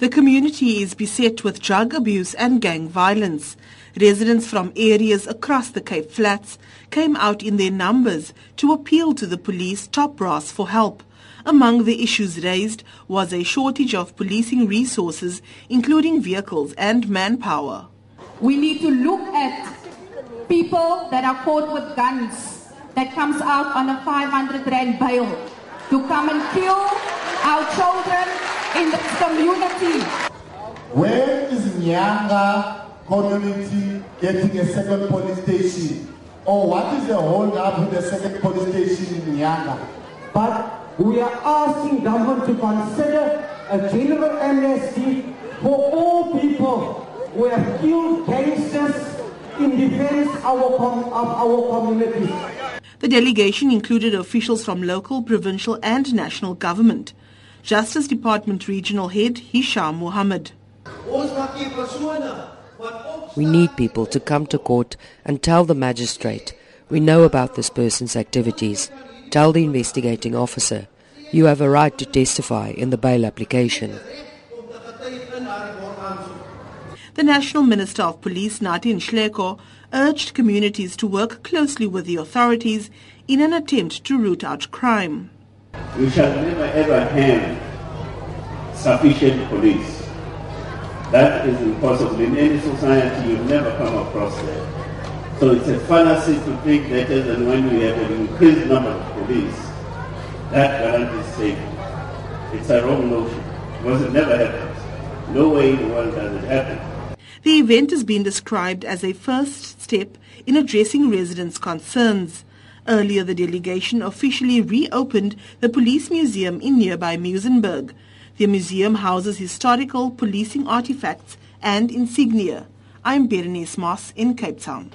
The community is beset with drug abuse and gang violence. Residents from areas across the Cape Flats came out in their numbers to appeal to the police top brass for help. Among the issues raised was a shortage of policing resources, including vehicles and manpower. We need to look at people that are caught with guns that comes out on a 500 rand bail to come and kill our children in this community. Where is Nyanga community getting a second police station? Or what is the hold up with the second police station in Nyanga? But we are asking government to consider a general amnesty for all people who have killed gangsters in defense our of our community. The delegation included officials from local, provincial and national government. Justice Department Regional Head Hishaam Mohamed. We need people to come to court and tell the magistrate, we know about this person's activities. Tell the investigating officer, you have a right to testify in the bail application. The National Minister of Police, Nathi Nhleko, urged communities to work closely with the authorities in an attempt to root out crime. We shall never ever have sufficient police. That is impossible. In any society, you never come across that. So it's a fallacy to think that than when we have an increased number of police, that guarantees safety. It's a wrong notion because it never happens. No way in the world does it happen. The event has been described as a first step in addressing residents' concerns. Earlier, the delegation officially reopened the police museum in nearby Muizenberg. The museum houses historical policing artifacts and insignia. I'm Berenice Moss in Cape Town.